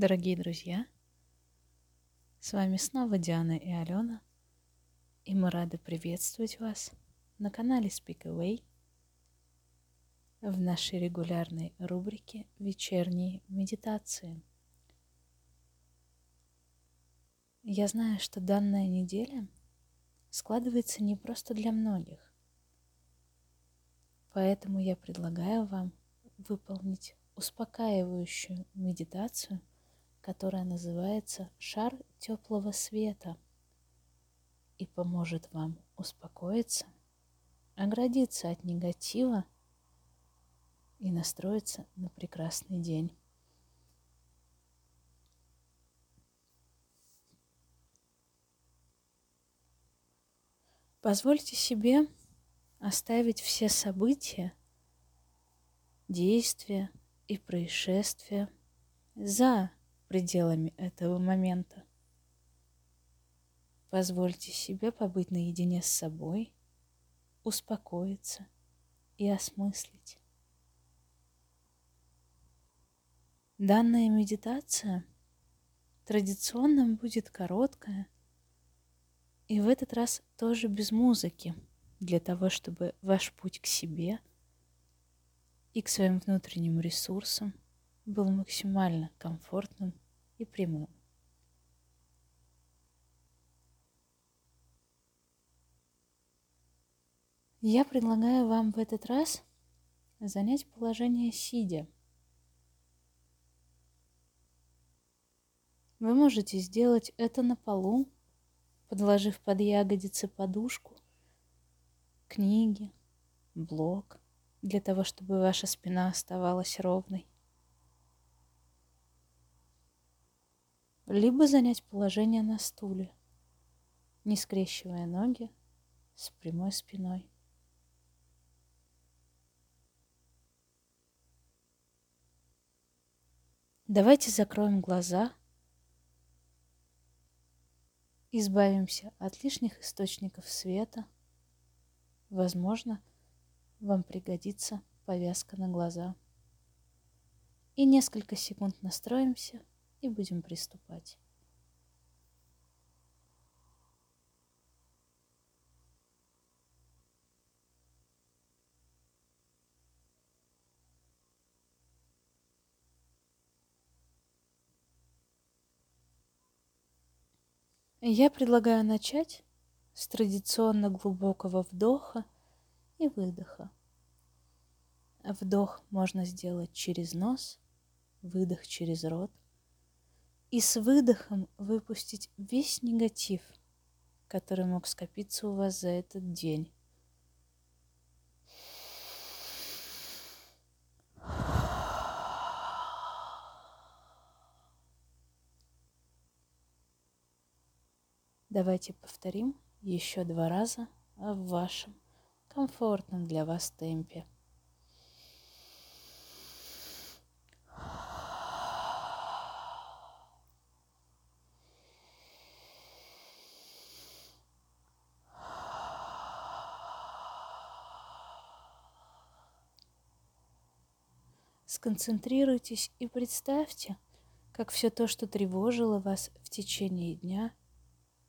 Дорогие друзья, с вами снова Диана и Алена, и мы рады приветствовать вас на канале Speak Away в нашей регулярной рубрике «Вечерние медитации». Я знаю, что данная неделя складывается не просто для многих, поэтому я предлагаю вам выполнить успокаивающую медитацию, которая называется «Шар теплого света» и поможет вам успокоиться, оградиться от негатива и настроиться на прекрасный день. Позвольте себе оставить все события, действия и происшествия за пределами этого момента. Позвольте себе побыть наедине с собой, успокоиться и осмыслить. Данная медитация традиционно будет короткая и в этот раз тоже без музыки, для того, чтобы ваш путь к себе – и к своим внутренним ресурсам был максимально комфортным и прямым. Я предлагаю вам в этот раз занять положение сидя. Вы можете сделать это на полу, подложив под ягодицы подушку, книги, блок – для того, чтобы ваша спина оставалась ровной. Либо занять положение на стуле, не скрещивая ноги с прямой спиной. Давайте закроем глаза, избавимся от лишних источников света, возможно, вам пригодится повязка на глаза. И несколько секунд настроимся и будем приступать. Я предлагаю начать с традиционно глубокого вдоха и выдоха. Вдох можно сделать через нос, выдох через рот. И с выдохом выпустить весь негатив, который мог скопиться у вас за этот день. Давайте повторим еще два раза в вашем комфортном для вас темпе. Сконцентрируйтесь и представьте, как все то, что тревожило вас в течение дня,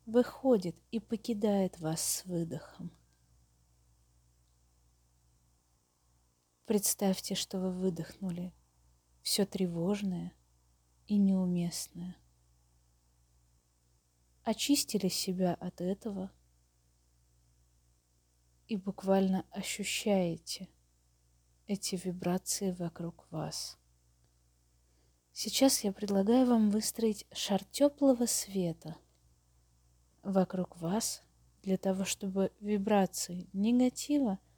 выходит и покидает вас с выдохом. Представьте, что вы выдохнули все тревожное и неуместное. Очистили себя от этого и буквально ощущаете эти вибрации вокруг вас. Сейчас я предлагаю вам выстроить шар теплого света вокруг вас для того, чтобы вибрации негатива –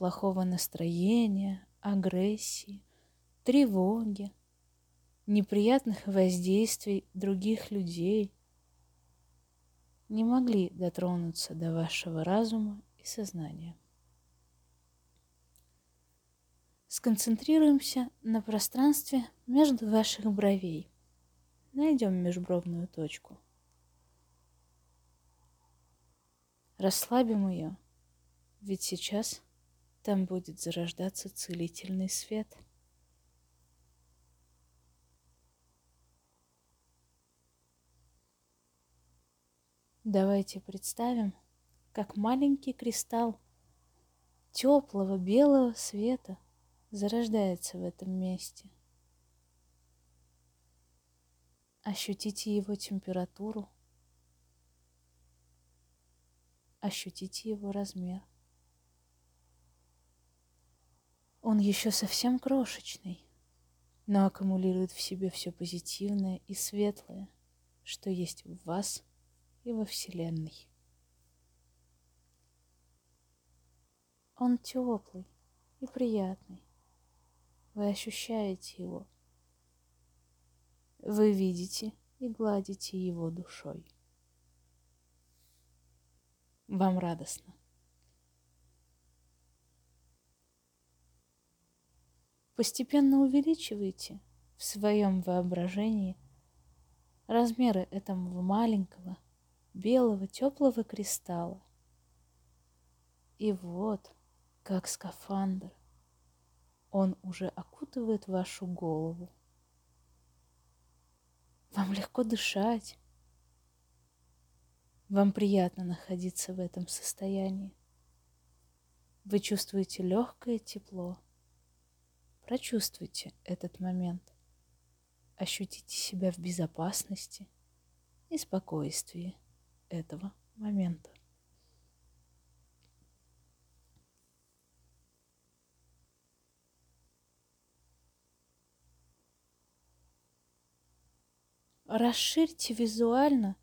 плохого настроения, агрессии, тревоги, неприятных воздействий других людей не могли дотронуться до вашего разума и сознания. Сконцентрируемся на пространстве между ваших бровей. Найдем межбровную точку. Расслабим ее, ведь сейчас там будет зарождаться целительный свет. Давайте представим, как маленький кристалл теплого белого света – зарождается в этом месте. Ощутите его температуру, ощутите его размер. Он еще совсем крошечный, но аккумулирует в себе все позитивное и светлое, что есть в вас и во Вселенной. Он теплый и приятный. Вы ощущаете его. Вы видите и гладите его душой. Вам радостно. Постепенно увеличивайте в своем воображении размеры этого маленького белого теплого кристалла. И вот, как скафандр, он уже окутывает вашу голову. Вам легко дышать. Вам приятно находиться в этом состоянии. Вы чувствуете легкое тепло. Прочувствуйте этот момент. Ощутите себя в безопасности и спокойствии этого момента. Расширьте визуально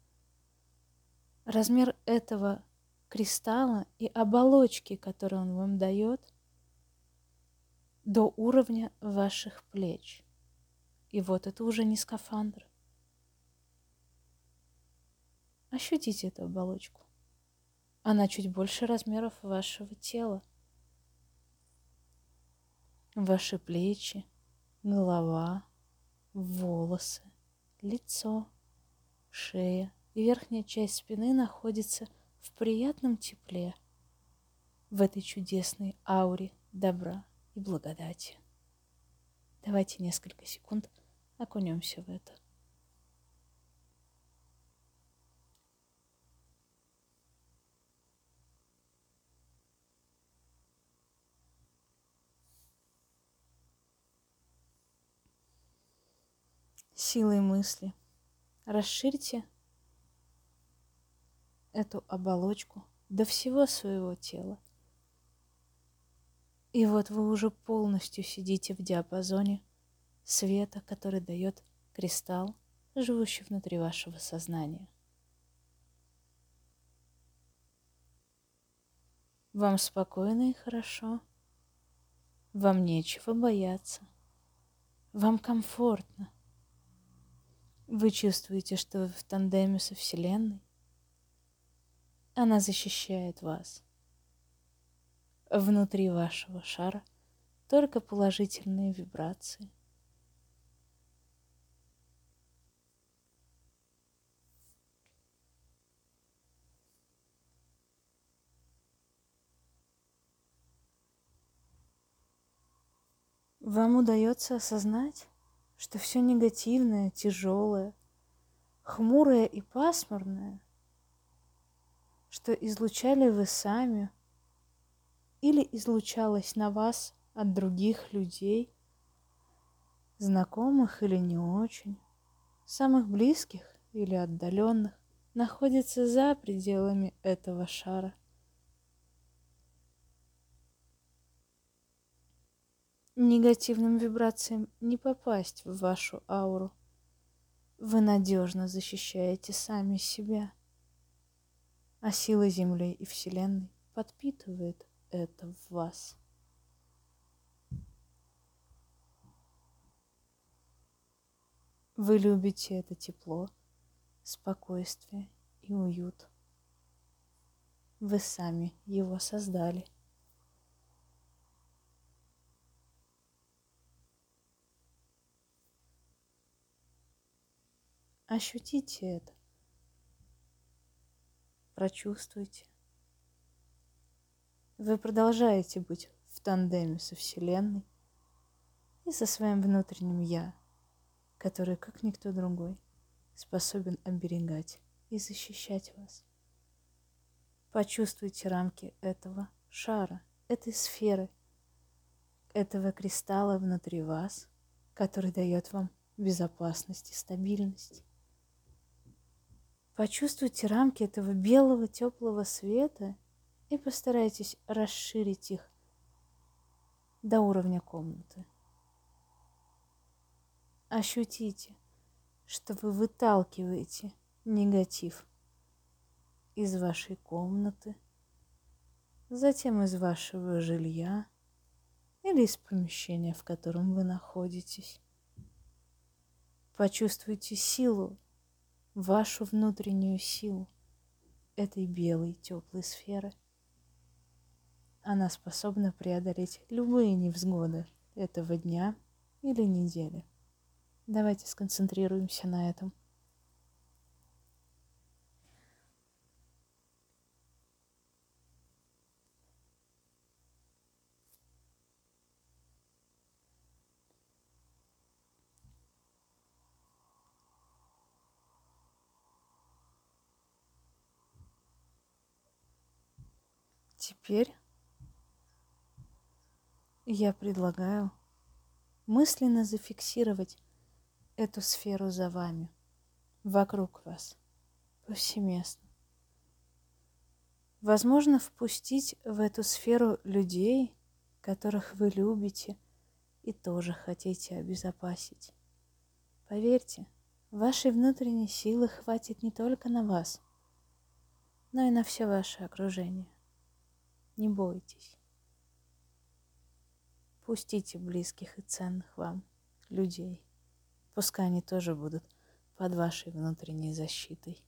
размер этого кристалла и оболочки, которую он вам дает – до уровня ваших плеч. И вот это уже не скафандр. Ощутите эту оболочку. Она чуть больше размеров вашего тела. Ваши плечи, голова, волосы, лицо, шея и верхняя часть спины находится в приятном тепле, в этой чудесной ауре добра и благодати. Давайте несколько секунд окунемся в это. Силой мысли расширьте эту оболочку до всего своего тела. И вот вы уже полностью сидите в диапазоне света, который дает кристалл, живущий внутри вашего сознания. Вам спокойно и хорошо. Вам нечего бояться. Вам комфортно. Вы чувствуете, что вы в тандеме со Вселенной. Она защищает вас. Внутри вашего шара только положительные вибрации. Вам удается осознать, что все негативное, тяжелое, хмурое и пасмурное, что излучали вы сами – или излучалось на вас от других людей, знакомых или не очень, самых близких или отдаленных, находится за пределами этого шара. Негативным вибрациям не попасть в вашу ауру. Вы надежно защищаете сами себя, а сила Земли и Вселенной подпитывает это в вас. Вы любите это тепло, спокойствие и уют. Вы сами его создали. Ощутите это. Прочувствуйте. Вы продолжаете быть в тандеме со Вселенной и со своим внутренним «я», который, как никто другой, способен оберегать и защищать вас. Почувствуйте рамки этого шара, этой сферы, этого кристалла внутри вас, который дает вам безопасность и стабильность. Почувствуйте рамки этого белого теплого света и постарайтесь расширить их до уровня комнаты. Ощутите, что вы выталкиваете негатив из вашей комнаты, затем из вашего жилья или из помещения, в котором вы находитесь. Почувствуйте силу, вашу внутреннюю силу этой белой теплой сферы. Она способна преодолеть любые невзгоды этого дня или недели. Давайте сконцентрируемся на этом. Теперь я предлагаю мысленно зафиксировать эту сферу за вами, вокруг вас, повсеместно. Возможно, впустить в эту сферу людей, которых вы любите и тоже хотите обезопасить. Поверьте, вашей внутренней силы хватит не только на вас, но и на все ваше окружение. Не бойтесь. Пустите близких и ценных вам людей. Пускай они тоже будут под вашей внутренней защитой.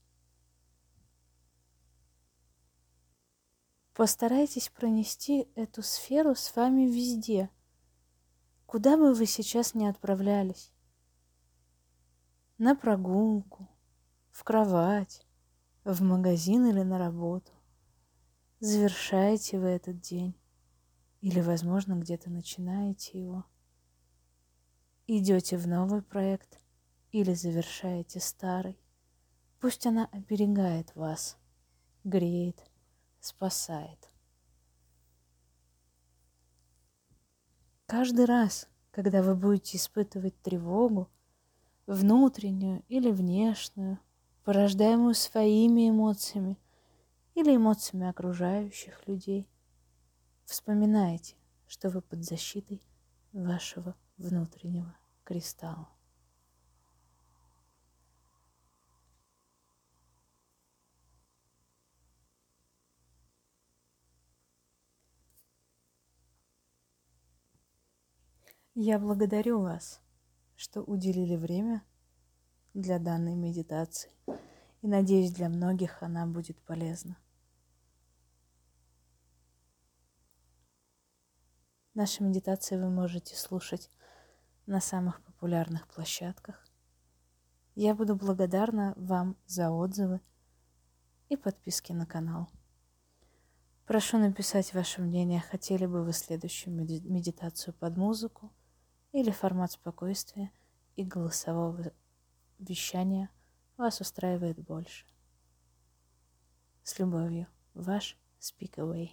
Постарайтесь пронести эту сферу с вами везде, куда бы вы сейчас не отправлялись. На прогулку, в кровать, в магазин или на работу завершаете вы этот день. Или, возможно, где-то начинаете его. Идете в новый проект или завершаете старый. Пусть она оберегает вас, греет, спасает. Каждый раз, когда вы будете испытывать тревогу, внутреннюю или внешнюю, порождаемую своими эмоциями – или эмоциями окружающих людей. Вспоминайте, что вы под защитой вашего внутреннего кристалла. Я благодарю вас, что уделили время для данной медитации и надеюсь, для многих она будет полезна. Наши медитации вы можете слушать на самых популярных площадках. Я буду благодарна вам за отзывы и подписки на канал. Прошу написать ваше мнение, хотели бы вы следующую медитацию под музыку или формат спокойствия и голосового вещания – вас устраивает больше. С любовью, ваш Speak Away.